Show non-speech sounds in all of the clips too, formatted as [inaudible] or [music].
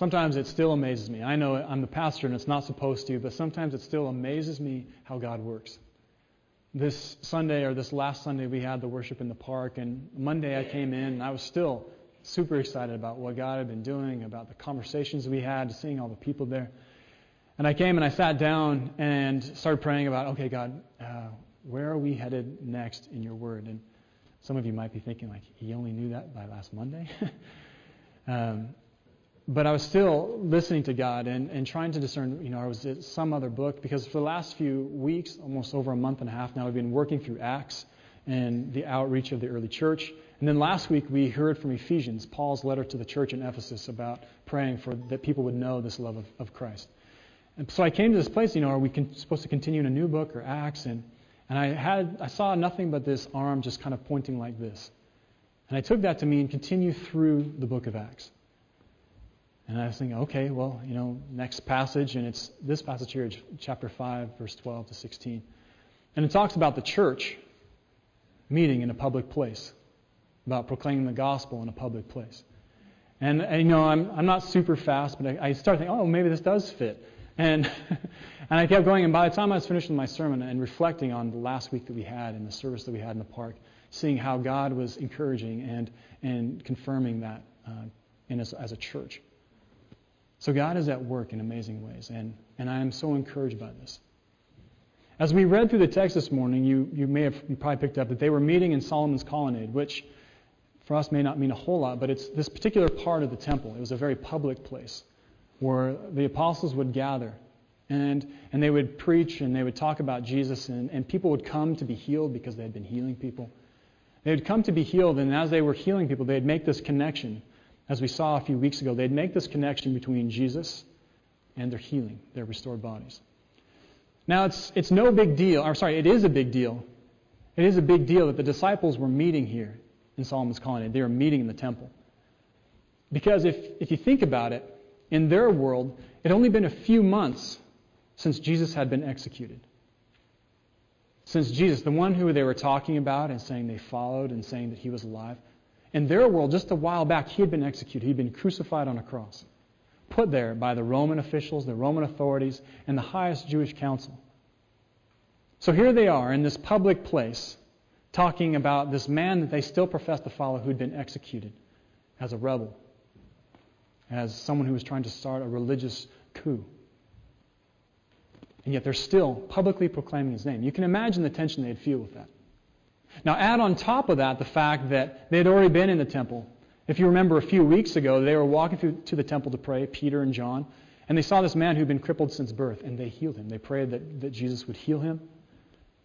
Sometimes it still amazes me. I know I'm the pastor and it's not supposed to, but sometimes it still amazes me how God works. This Sunday or this last Sunday, we had the worship in the park, and Monday I came in and I was still super excited about what God had been doing, about the conversations we had, seeing all the people there. And I came and I sat down and started praying about, okay, God, uh, where are we headed next in your word? And some of you might be thinking, like, he only knew that by last Monday. [laughs] um, but I was still listening to God and, and trying to discern, you know, I was it some other book? Because for the last few weeks, almost over a month and a half now, I've been working through Acts and the outreach of the early church. And then last week we heard from Ephesians, Paul's letter to the church in Ephesus about praying for that people would know this love of, of Christ. And so I came to this place, you know, are we con- supposed to continue in a new book or Acts? And, and I had I saw nothing but this arm just kind of pointing like this. And I took that to mean continue through the book of Acts. And I was thinking, okay, well, you know, next passage, and it's this passage here, chapter 5, verse 12 to 16. And it talks about the church meeting in a public place, about proclaiming the gospel in a public place. And, and you know, I'm, I'm not super fast, but I, I started thinking, oh, maybe this does fit. And, [laughs] and I kept going, and by the time I was finished with my sermon and reflecting on the last week that we had and the service that we had in the park, seeing how God was encouraging and, and confirming that uh, in us as a church. So God is at work in amazing ways, and, and I am so encouraged by this. As we read through the text this morning, you, you may have you probably picked up that they were meeting in Solomon's colonnade, which for us may not mean a whole lot, but it's this particular part of the temple. It was a very public place where the apostles would gather and, and they would preach and they would talk about Jesus, and, and people would come to be healed because they had been healing people. They would come to be healed, and as they were healing people, they'd make this connection as we saw a few weeks ago, they'd make this connection between Jesus and their healing, their restored bodies. Now, it's, it's no big deal, or sorry, it is a big deal. It is a big deal that the disciples were meeting here in Solomon's colonnade. They were meeting in the temple. Because if, if you think about it, in their world, it had only been a few months since Jesus had been executed. Since Jesus, the one who they were talking about and saying they followed and saying that he was alive, in their world, just a while back, he had been executed. He'd been crucified on a cross, put there by the Roman officials, the Roman authorities, and the highest Jewish council. So here they are in this public place talking about this man that they still profess to follow who'd been executed as a rebel, as someone who was trying to start a religious coup. And yet they're still publicly proclaiming his name. You can imagine the tension they'd feel with that. Now, add on top of that the fact that they had already been in the temple. If you remember a few weeks ago, they were walking through to the temple to pray, Peter and John, and they saw this man who'd been crippled since birth, and they healed him. They prayed that, that Jesus would heal him,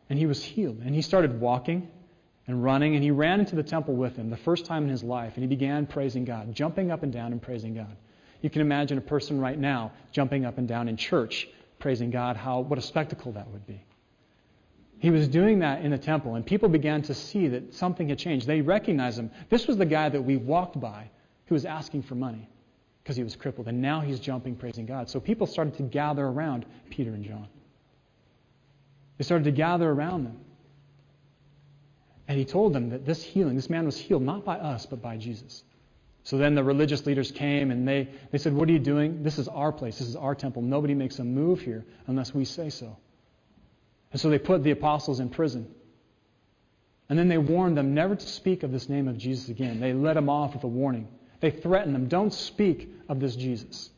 and he was healed. And he started walking and running, and he ran into the temple with him the first time in his life, and he began praising God, jumping up and down and praising God. You can imagine a person right now jumping up and down in church, praising God, how, what a spectacle that would be. He was doing that in the temple, and people began to see that something had changed. They recognized him. This was the guy that we walked by who was asking for money because he was crippled, and now he's jumping, praising God. So people started to gather around Peter and John. They started to gather around them. And he told them that this healing, this man was healed not by us, but by Jesus. So then the religious leaders came and they, they said, What are you doing? This is our place. This is our temple. Nobody makes a move here unless we say so. And so they put the apostles in prison. And then they warned them never to speak of this name of Jesus again. They let them off with a warning. They threatened them don't speak of this Jesus.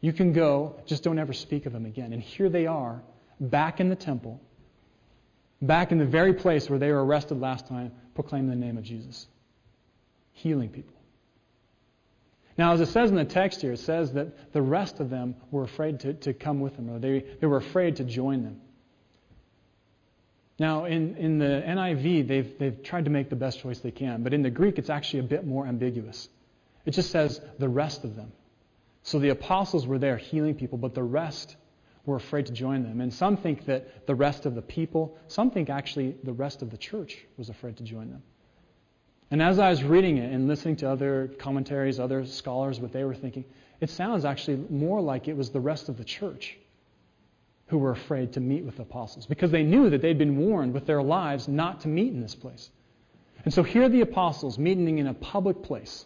You can go, just don't ever speak of him again. And here they are, back in the temple, back in the very place where they were arrested last time, proclaiming the name of Jesus, healing people. Now, as it says in the text here, it says that the rest of them were afraid to, to come with them, or they, they were afraid to join them. Now, in, in the NIV, they've, they've tried to make the best choice they can, but in the Greek, it's actually a bit more ambiguous. It just says the rest of them. So the apostles were there healing people, but the rest were afraid to join them. And some think that the rest of the people, some think actually the rest of the church was afraid to join them. And as I was reading it and listening to other commentaries, other scholars, what they were thinking, it sounds actually more like it was the rest of the church who were afraid to meet with the apostles because they knew that they'd been warned with their lives not to meet in this place. And so here are the apostles meeting in a public place.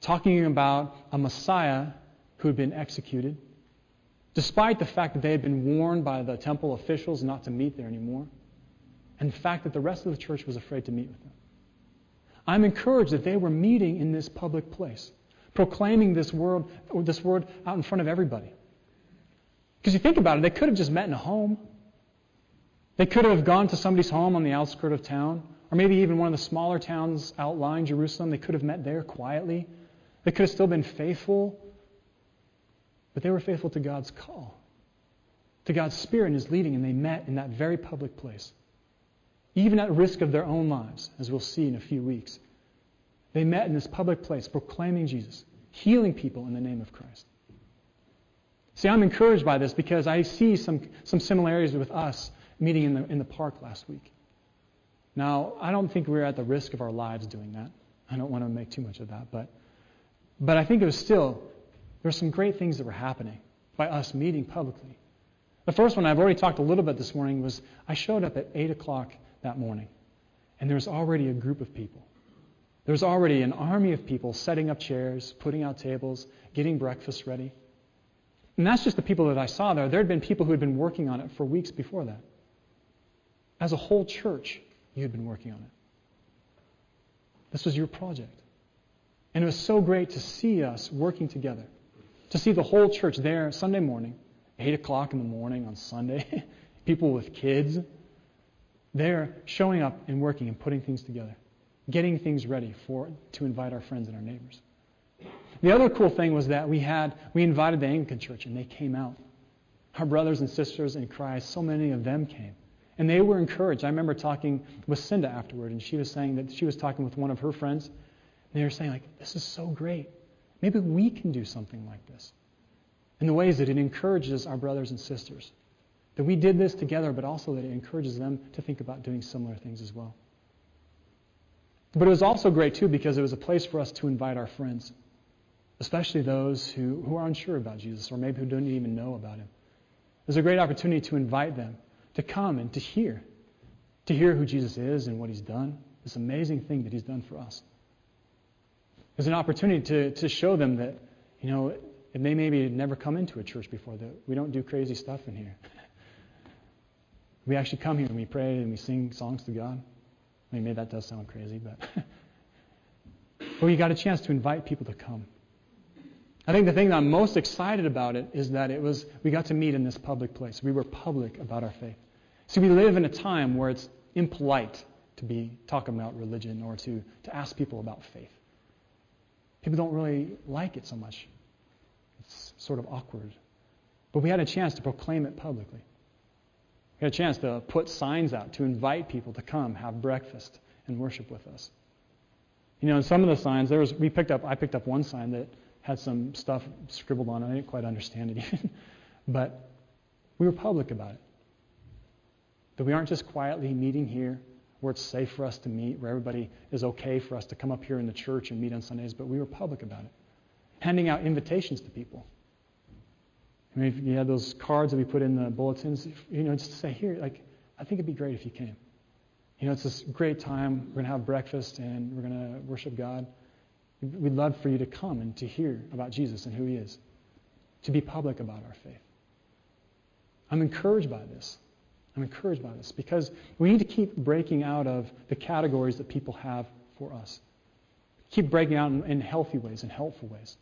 talking about a Messiah who had been executed, despite the fact that they had been warned by the temple officials not to meet there anymore, and the fact that the rest of the church was afraid to meet with them. I'm encouraged that they were meeting in this public place, proclaiming this word, this word out in front of everybody. Because you think about it, they could have just met in a home. They could have gone to somebody's home on the outskirts of town, or maybe even one of the smaller towns outlying Jerusalem. They could have met there quietly. They could have still been faithful, but they were faithful to God's call, to God's Spirit and His leading, and they met in that very public place. Even at risk of their own lives, as we'll see in a few weeks. They met in this public place, proclaiming Jesus, healing people in the name of Christ. See, I'm encouraged by this because I see some, some similarities with us meeting in the, in the park last week. Now, I don't think we're at the risk of our lives doing that. I don't want to make too much of that, but but I think it was still, there were some great things that were happening by us meeting publicly. The first one I've already talked a little bit this morning was I showed up at 8 o'clock that morning, and there was already a group of people. There was already an army of people setting up chairs, putting out tables, getting breakfast ready. And that's just the people that I saw there. There had been people who had been working on it for weeks before that. As a whole church, you had been working on it. This was your project. And it was so great to see us working together, to see the whole church there Sunday morning, 8 o'clock in the morning on Sunday, [laughs] people with kids, there showing up and working and putting things together, getting things ready for to invite our friends and our neighbors. The other cool thing was that we had we invited the Anglican church and they came out. Our brothers and sisters in Christ, so many of them came. And they were encouraged. I remember talking with Cinda afterward, and she was saying that she was talking with one of her friends, and they were saying, like, this is so great. Maybe we can do something like this. In the ways that it encourages our brothers and sisters. That we did this together, but also that it encourages them to think about doing similar things as well. But it was also great, too, because it was a place for us to invite our friends, especially those who, who are unsure about Jesus or maybe who don't even know about him. It was a great opportunity to invite them to come and to hear, to hear who Jesus is and what he's done, this amazing thing that he's done for us. It was an opportunity to, to show them that, you know, and they may maybe never come into a church before, that we don't do crazy stuff in here. [laughs] we actually come here and we pray and we sing songs to God. I mean, maybe that does sound crazy, but. [laughs] but we got a chance to invite people to come. I think the thing that I'm most excited about it is that it was we got to meet in this public place. We were public about our faith. See, we live in a time where it's impolite to be talking about religion or to, to ask people about faith people don't really like it so much. It's sort of awkward. But we had a chance to proclaim it publicly. We had a chance to put signs out to invite people to come have breakfast and worship with us. You know, in some of the signs, there was we picked up I picked up one sign that had some stuff scribbled on it. I didn't quite understand it [laughs] even. but we were public about it. That we aren't just quietly meeting here where it's safe for us to meet, where everybody is okay for us to come up here in the church and meet on Sundays, but we were public about it. Handing out invitations to people. I mean, if you had those cards that we put in the bulletins, you know, just to say, here, like, I think it'd be great if you came. You know, it's this great time. We're going to have breakfast and we're going to worship God. We'd love for you to come and to hear about Jesus and who He is, to be public about our faith. I'm encouraged by this. I'm encouraged by this because we need to keep breaking out of the categories that people have for us. Keep breaking out in, in healthy ways and helpful ways.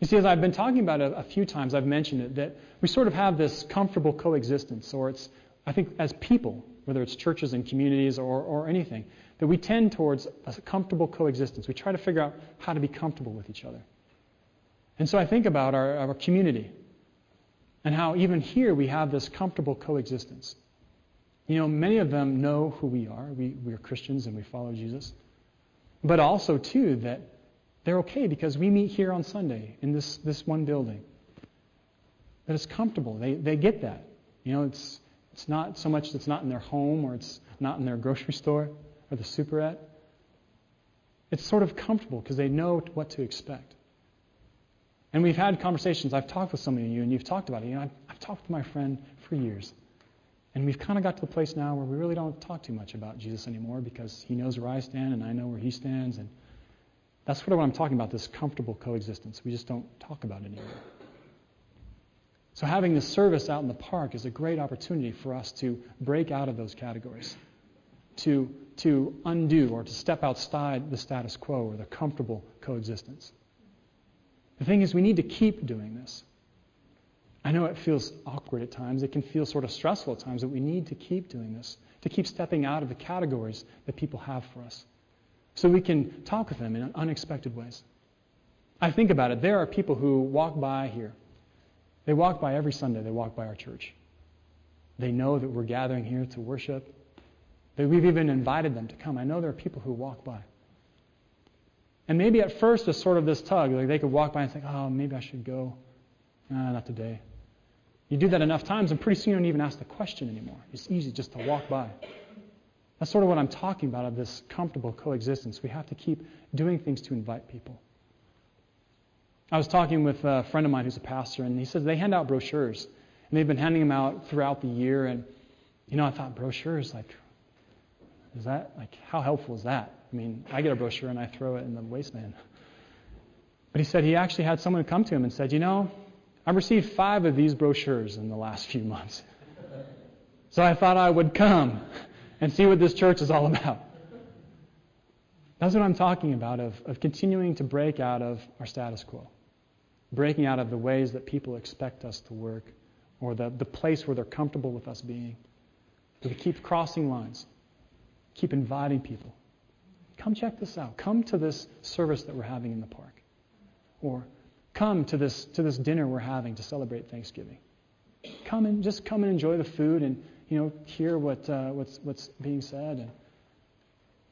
You see, as I've been talking about it a few times, I've mentioned it, that we sort of have this comfortable coexistence, or it's, I think, as people, whether it's churches and communities or, or anything, that we tend towards a comfortable coexistence. We try to figure out how to be comfortable with each other. And so I think about our, our community and how even here we have this comfortable coexistence. You know, many of them know who we are. We, we are Christians and we follow Jesus. But also, too, that they're okay because we meet here on Sunday in this, this one building. That it's comfortable. They, they get that. You know, it's, it's not so much that it's not in their home or it's not in their grocery store or the superette. It's sort of comfortable because they know what to expect. And we've had conversations. I've talked with some of you, and you've talked about it. You know, I've, I've talked with my friend for years. And we've kind of got to the place now where we really don't talk too much about Jesus anymore because he knows where I stand and I know where he stands. And That's what I'm talking about this comfortable coexistence. We just don't talk about it anymore. So, having this service out in the park is a great opportunity for us to break out of those categories, to, to undo or to step outside the status quo or the comfortable coexistence. The thing is, we need to keep doing this. I know it feels awkward at times. It can feel sort of stressful at times, but we need to keep doing this, to keep stepping out of the categories that people have for us, so we can talk with them in unexpected ways. I think about it. There are people who walk by here they walk by every Sunday, they walk by our church. They know that we're gathering here to worship. That we've even invited them to come. I know there are people who walk by. And maybe at first there's sort of this tug, like they could walk by and think, oh, maybe I should go. Ah, not today. You do that enough times, and pretty soon you don't even ask the question anymore. It's easy just to walk by. That's sort of what I'm talking about of this comfortable coexistence. We have to keep doing things to invite people. I was talking with a friend of mine who's a pastor, and he says they hand out brochures. And they've been handing them out throughout the year. And, you know, I thought, brochures, like, is that, like, how helpful is that? I mean, I get a brochure and I throw it in the wasteman. But he said he actually had someone come to him and said, you know, I've received five of these brochures in the last few months. [laughs] So I thought I would come and see what this church is all [laughs] about. That's what I'm talking about of, of continuing to break out of our status quo breaking out of the ways that people expect us to work or the, the place where they're comfortable with us being. So we keep crossing lines, keep inviting people. Come check this out. Come to this service that we're having in the park. Or come to this, to this dinner we're having to celebrate Thanksgiving. Come and just come and enjoy the food and you know hear what, uh, what's, what's being said. And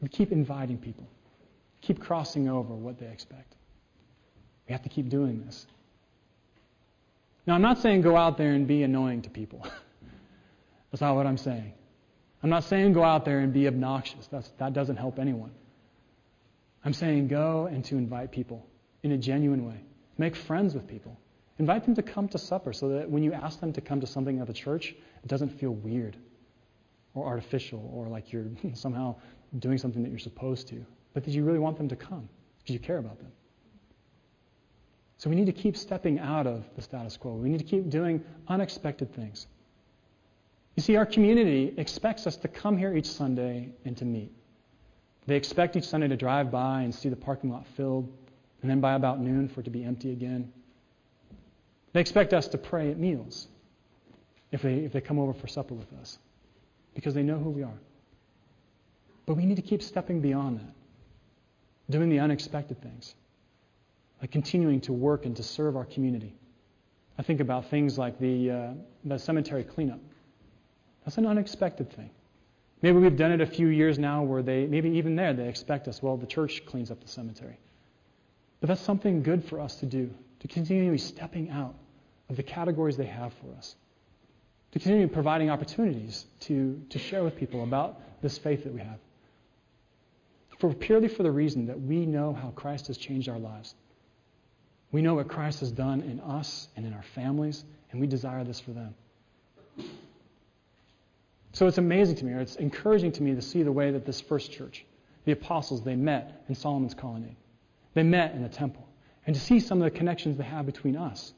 we keep inviting people. Keep crossing over what they expect. We have to keep doing this. Now, I'm not saying go out there and be annoying to people. [laughs] That's not what I'm saying. I'm not saying go out there and be obnoxious. That's, that doesn't help anyone. I'm saying go and to invite people in a genuine way. Make friends with people. Invite them to come to supper so that when you ask them to come to something at the church, it doesn't feel weird or artificial or like you're [laughs] somehow doing something that you're supposed to, but that you really want them to come because you care about them. So we need to keep stepping out of the status quo. We need to keep doing unexpected things. You see, our community expects us to come here each Sunday and to meet. They expect each Sunday to drive by and see the parking lot filled, and then by about noon for it to be empty again. They expect us to pray at meals if they, if they come over for supper with us, because they know who we are. But we need to keep stepping beyond that, doing the unexpected things by continuing to work and to serve our community. I think about things like the, uh, the cemetery cleanup. That's an unexpected thing. Maybe we've done it a few years now where they, maybe even there, they expect us, well, the church cleans up the cemetery. But that's something good for us to do, to continue stepping out of the categories they have for us, to continue providing opportunities to, to share with people about this faith that we have. For purely for the reason that we know how Christ has changed our lives. We know what Christ has done in us and in our families, and we desire this for them. So it's amazing to me, or it's encouraging to me to see the way that this first church, the apostles, they met in Solomon's colonnade. They met in the temple. And to see some of the connections they have between us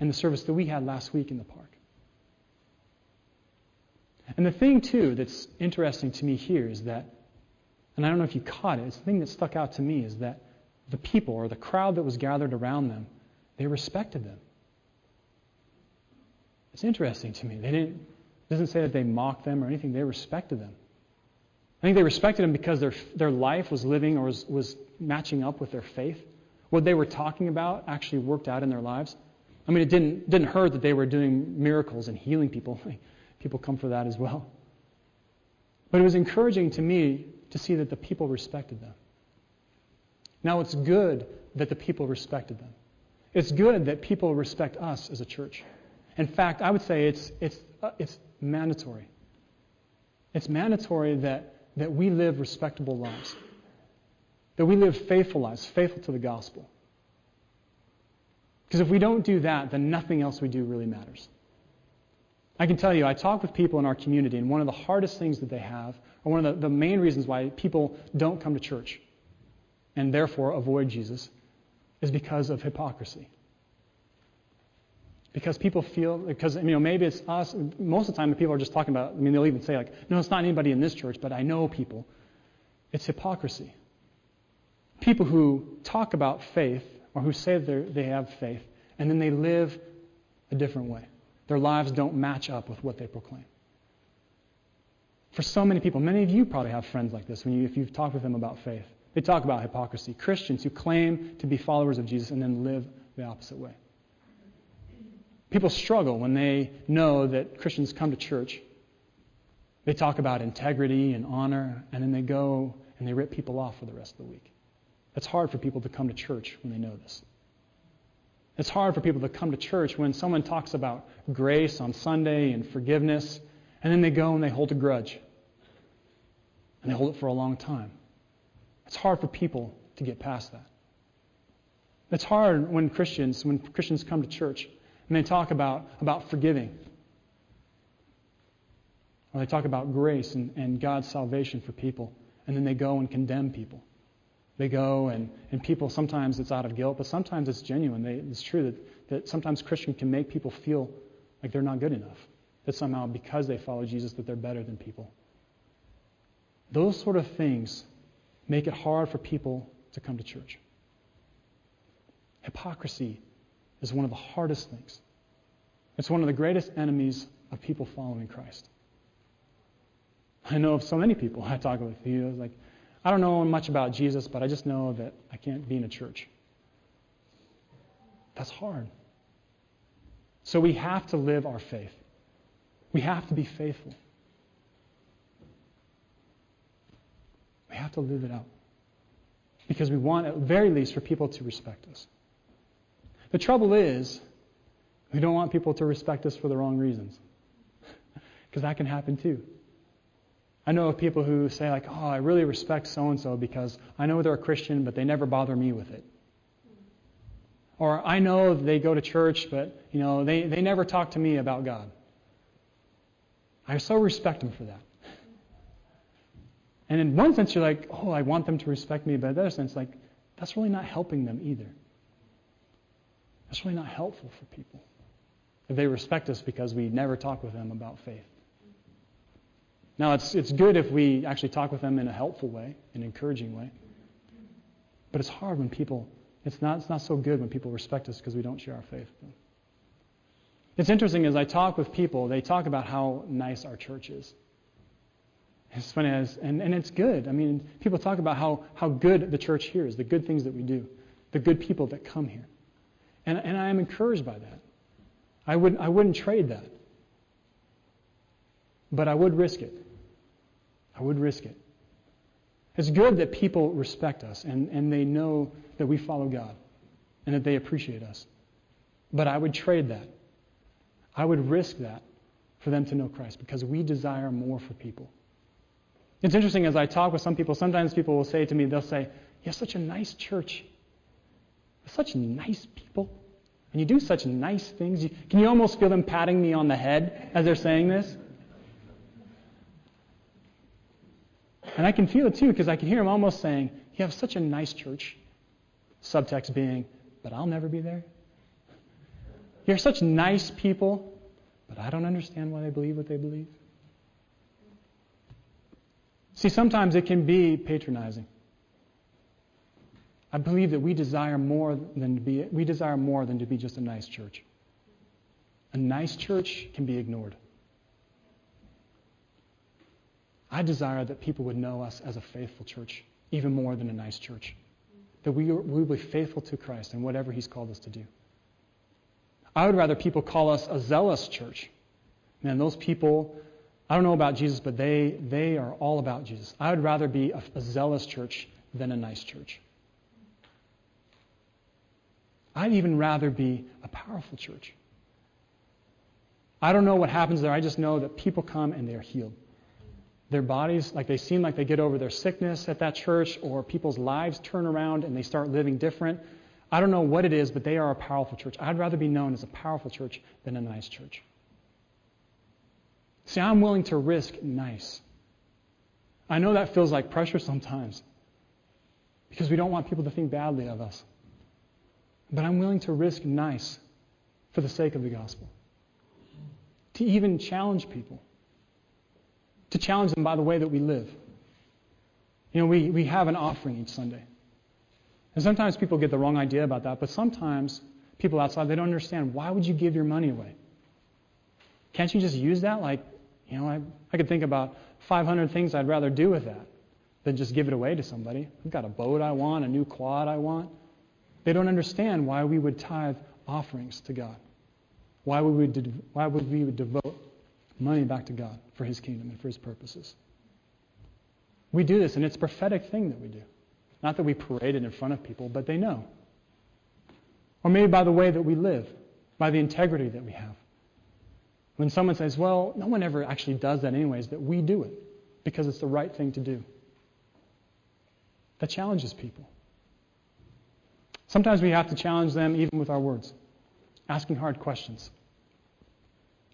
and the service that we had last week in the park. And the thing, too, that's interesting to me here is that, and I don't know if you caught it, it's the thing that stuck out to me is that the people or the crowd that was gathered around them, they respected them. It's interesting to me. They didn't, it doesn't say that they mocked them or anything. They respected them. I think they respected them because their, their life was living or was, was matching up with their faith. What they were talking about actually worked out in their lives. I mean, it didn't, didn't hurt that they were doing miracles and healing people. [laughs] People come for that as well. But it was encouraging to me to see that the people respected them. Now, it's good that the people respected them. It's good that people respect us as a church. In fact, I would say it's, it's, uh, it's mandatory. It's mandatory that, that we live respectable lives, that we live faithful lives, faithful to the gospel. Because if we don't do that, then nothing else we do really matters. I can tell you, I talk with people in our community, and one of the hardest things that they have, or one of the, the main reasons why people don't come to church, and therefore avoid Jesus is because of hypocrisy. Because people feel, because, you know, maybe it's us. Most of the time, the people are just talking about, I mean, they'll even say, like, no, it's not anybody in this church, but I know people. It's hypocrisy. People who talk about faith or who say they have faith, and then they live a different way. Their lives don't match up with what they proclaim. For so many people, many of you probably have friends like this when you, if you've talked with them about faith. They talk about hypocrisy. Christians who claim to be followers of Jesus and then live the opposite way. People struggle when they know that Christians come to church. They talk about integrity and honor, and then they go and they rip people off for the rest of the week. It's hard for people to come to church when they know this. It's hard for people to come to church when someone talks about grace on Sunday and forgiveness, and then they go and they hold a grudge. And they hold it for a long time. It's hard for people to get past that. It's hard when Christians, when Christians come to church and they talk about, about forgiving. Or they talk about grace and, and God's salvation for people. And then they go and condemn people. They go and, and people, sometimes it's out of guilt, but sometimes it's genuine. They, it's true that, that sometimes Christian can make people feel like they're not good enough. That somehow because they follow Jesus that they're better than people. Those sort of things make it hard for people to come to church. Hypocrisy is one of the hardest things. It's one of the greatest enemies of people following Christ. I know of so many people [laughs] I talk with you, like, I don't know much about Jesus, but I just know that I can't be in a church. That's hard. So we have to live our faith. We have to be faithful. We have to live it out. Because we want, at very least, for people to respect us. The trouble is, we don't want people to respect us for the wrong reasons. [laughs] Because that can happen too. I know of people who say, like, oh, I really respect so and so because I know they're a Christian, but they never bother me with it. Or I know they go to church, but you know, they, they never talk to me about God. I so respect them for that. And in one sense, you're like, oh, I want them to respect me, but in the other sense, like, that's really not helping them either. That's really not helpful for people. If they respect us because we never talk with them about faith. Now, it's, it's good if we actually talk with them in a helpful way, an encouraging way. But it's hard when people, it's not, it's not so good when people respect us because we don't share our faith. It's interesting as I talk with people, they talk about how nice our church is. It's funny, as, and, and it's good. I mean, people talk about how, how good the church here is, the good things that we do, the good people that come here. And, and I am encouraged by that. I, would, I wouldn't trade that. But I would risk it. I would risk it. It's good that people respect us and, and they know that we follow God and that they appreciate us. But I would trade that. I would risk that for them to know Christ because we desire more for people. It's interesting as I talk with some people, sometimes people will say to me, they'll say, You have such a nice church. Such nice people. And you do such nice things. You, can you almost feel them patting me on the head as they're saying this? And I can feel it too because I can hear him almost saying, You have such a nice church. Subtext being, But I'll never be there. You're such nice people, but I don't understand why they believe what they believe. See, sometimes it can be patronizing. I believe that we desire more than to be we desire more than to be just a nice church. A nice church can be ignored. I desire that people would know us as a faithful church, even more than a nice church. That we will be faithful to Christ and whatever He's called us to do. I would rather people call us a zealous church. Man, those people, I don't know about Jesus, but they, they are all about Jesus. I would rather be a, a zealous church than a nice church. I'd even rather be a powerful church. I don't know what happens there. I just know that people come and they are healed. Their bodies, like they seem like they get over their sickness at that church, or people's lives turn around and they start living different. I don't know what it is, but they are a powerful church. I'd rather be known as a powerful church than a nice church. See, I'm willing to risk nice. I know that feels like pressure sometimes. because we don't want people to think badly of us. But I'm willing to risk nice for the sake of the gospel. To even challenge people. To challenge them by the way that we live. You know, we, we have an offering each Sunday. And sometimes people get the wrong idea about that, but sometimes people outside, they don't understand why would you give your money away? Can't you just use that? Like, you know, I, I could think about 500 things I'd rather do with that than just give it away to somebody. I've got a boat I want, a new quad I want. They don't understand why we would tithe offerings to God. Why would we, why would we devote money back to God for His kingdom and for His purposes? We do this, and it's a prophetic thing that we do. Not that we parade it in front of people, but they know. Or maybe by the way that we live, by the integrity that we have. When someone says, well, no one ever actually does that anyways, that we do it because it's the right thing to do. That challenges people. Sometimes we have to challenge them even with our words, asking hard questions.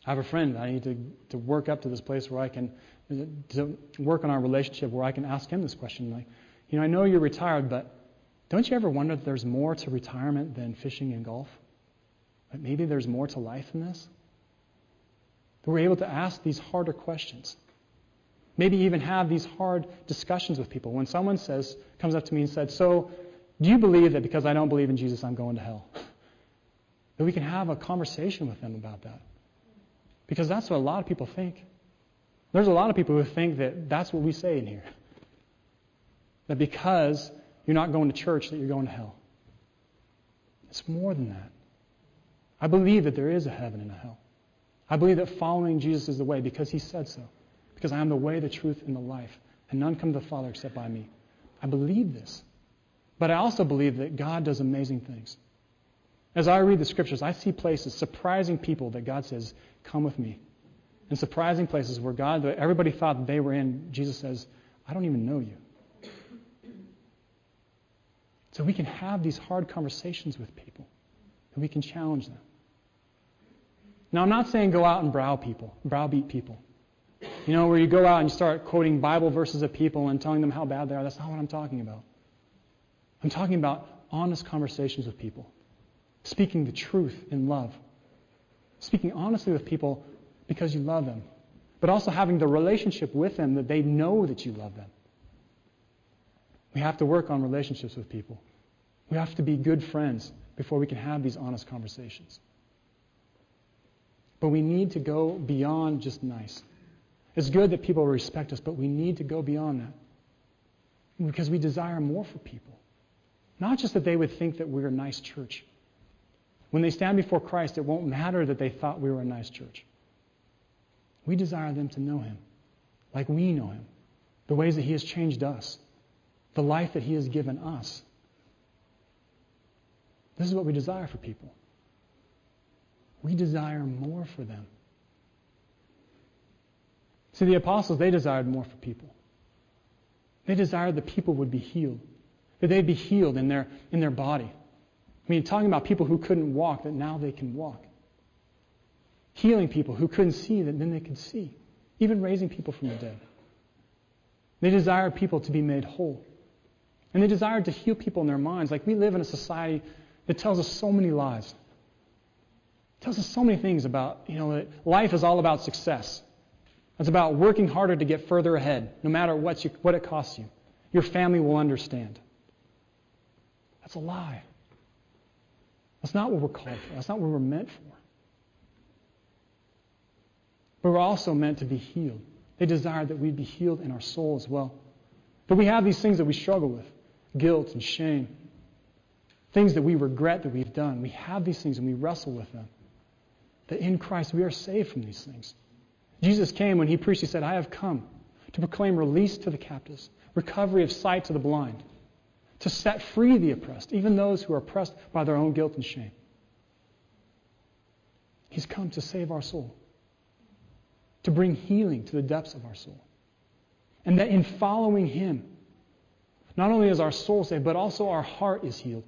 I have a friend. I need to, to work up to this place where I can to work on our relationship where I can ask him this question like, you know, I know you're retired, but don't you ever wonder that there's more to retirement than fishing and golf? That maybe there's more to life than this? That we're able to ask these harder questions. Maybe even have these hard discussions with people. When someone says, comes up to me and said, So, do you believe that because I don't believe in Jesus, I'm going to hell? That we can have a conversation with them about that. Because that's what a lot of people think. There's a lot of people who think that that's what we say in here. That because you're not going to church, that you're going to hell. It's more than that. I believe that there is a heaven and a hell. I believe that following Jesus is the way because he said so. Because I am the way, the truth, and the life. And none come to the Father except by me. I believe this. But I also believe that God does amazing things. As I read the scriptures, I see places, surprising people that God says, Come with me. And surprising places where God, everybody thought they were in, Jesus says, I don't even know you. So we can have these hard conversations with people, and we can challenge them. Now, I'm not saying go out and brow people, browbeat people. You know, where you go out and you start quoting Bible verses at people and telling them how bad they are. That's not what I'm talking about. I'm talking about honest conversations with people, speaking the truth in love, speaking honestly with people because you love them, but also having the relationship with them that they know that you love them. We have to work on relationships with people. We have to be good friends before we can have these honest conversations. But we need to go beyond just nice. It's good that people respect us, but we need to go beyond that. Because we desire more for people. Not just that they would think that we're a nice church. When they stand before Christ, it won't matter that they thought we were a nice church. We desire them to know Him like we know Him, the ways that He has changed us, the life that He has given us. This is what we desire for people. We desire more for them. See, the apostles, they desired more for people. They desired that people would be healed, that they'd be healed in their, in their body. I mean, talking about people who couldn't walk, that now they can walk. Healing people who couldn't see, that then they could see. Even raising people from the dead. They desire people to be made whole. And they desire to heal people in their minds. Like we live in a society that tells us so many lies. It tells us so many things about, you know, that life is all about success. It's about working harder to get further ahead, no matter what, you, what it costs you. Your family will understand. That's a lie. That's not what we're called for. That's not what we're meant for. But we're also meant to be healed. They desire that we'd be healed in our soul as well. But we have these things that we struggle with guilt and shame, things that we regret that we've done. We have these things and we wrestle with them. That in Christ we are saved from these things. Jesus came when he preached, he said, I have come to proclaim release to the captives, recovery of sight to the blind, to set free the oppressed, even those who are oppressed by their own guilt and shame. He's come to save our soul, to bring healing to the depths of our soul. And that in following him, not only is our soul saved, but also our heart is healed.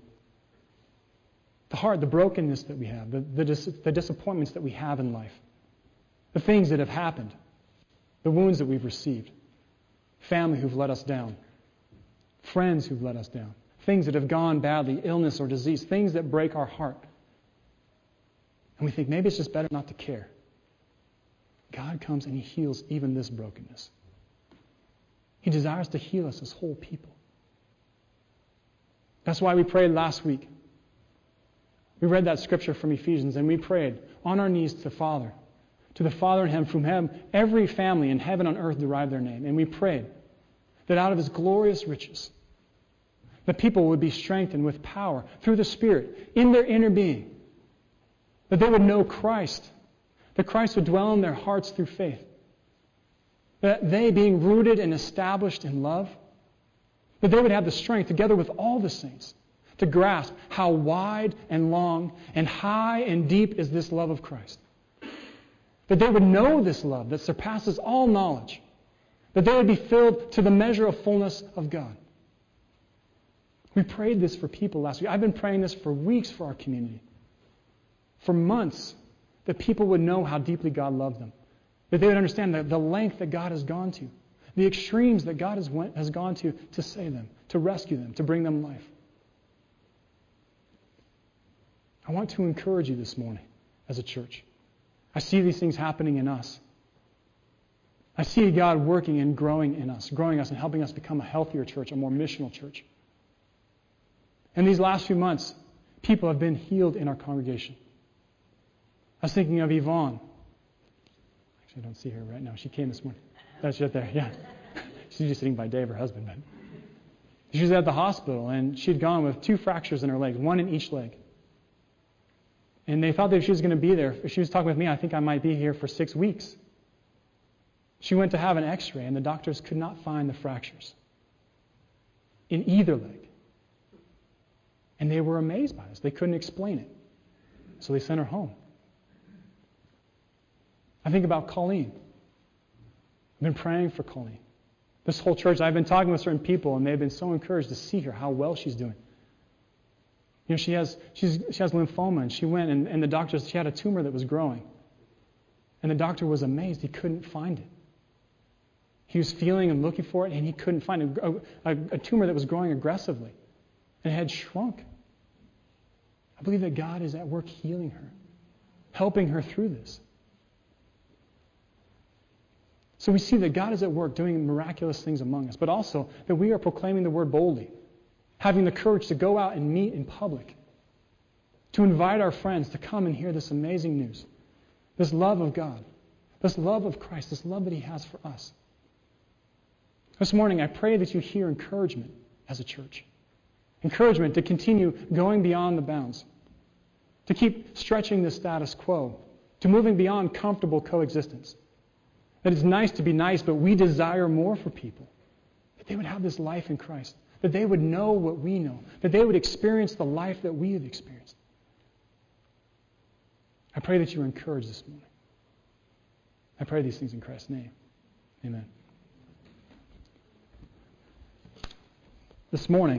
The heart, the brokenness that we have, the, the, dis- the disappointments that we have in life the things that have happened, the wounds that we've received, family who've let us down, friends who've let us down, things that have gone badly, illness or disease, things that break our heart. And we think maybe it's just better not to care. God comes and He heals even this brokenness. He desires to heal us as whole people. That's why we prayed last week. We read that scripture from Ephesians and we prayed on our knees to the Father, to the Father in heaven, from whom every family in heaven and earth derive their name. And we prayed that out of His glorious riches, the people would be strengthened with power through the Spirit in their inner being, that they would know Christ, that Christ would dwell in their hearts through faith, that they, being rooted and established in love, that they would have the strength, together with all the saints, to grasp how wide and long and high and deep is this love of Christ. That they would know this love that surpasses all knowledge. That they would be filled to the measure of fullness of God. We prayed this for people last week. I've been praying this for weeks for our community. For months, that people would know how deeply God loved them. That they would understand the, the length that God has gone to, the extremes that God has, went, has gone to to save them, to rescue them, to bring them life. I want to encourage you this morning as a church. I see these things happening in us. I see God working and growing in us, growing us and helping us become a healthier church, a more missional church. In these last few months, people have been healed in our congregation. I was thinking of Yvonne. Actually, I don't see her right now. She came this morning. That's right there, yeah. [laughs] She's just sitting by Dave, her husband. But she was at the hospital, and she'd gone with two fractures in her legs, one in each leg. And they thought that if she was going to be there, if she was talking with me, I think I might be here for six weeks. She went to have an x ray, and the doctors could not find the fractures in either leg. And they were amazed by this. They couldn't explain it. So they sent her home. I think about Colleen. I've been praying for Colleen. This whole church, I've been talking with certain people, and they've been so encouraged to see her, how well she's doing. You know, she has, she's, she has lymphoma, and she went, and, and the doctors, she had a tumor that was growing. And the doctor was amazed. He couldn't find it. He was feeling and looking for it, and he couldn't find it. A, a, a tumor that was growing aggressively and had shrunk. I believe that God is at work healing her, helping her through this. So we see that God is at work doing miraculous things among us, but also that we are proclaiming the word boldly having the courage to go out and meet in public, to invite our friends to come and hear this amazing news, this love of God, this love of Christ, this love that He has for us. This morning, I pray that you hear encouragement as a church. Encouragement to continue going beyond the bounds, to keep stretching the status quo, to moving beyond comfortable coexistence. That it's nice to be nice, but we desire more for people. That they would have this life in Christ that they would know what we know, that they would experience the life that we have experienced. I pray that you are encouraged this morning. I pray these things in Christ's name. Amen. This morning,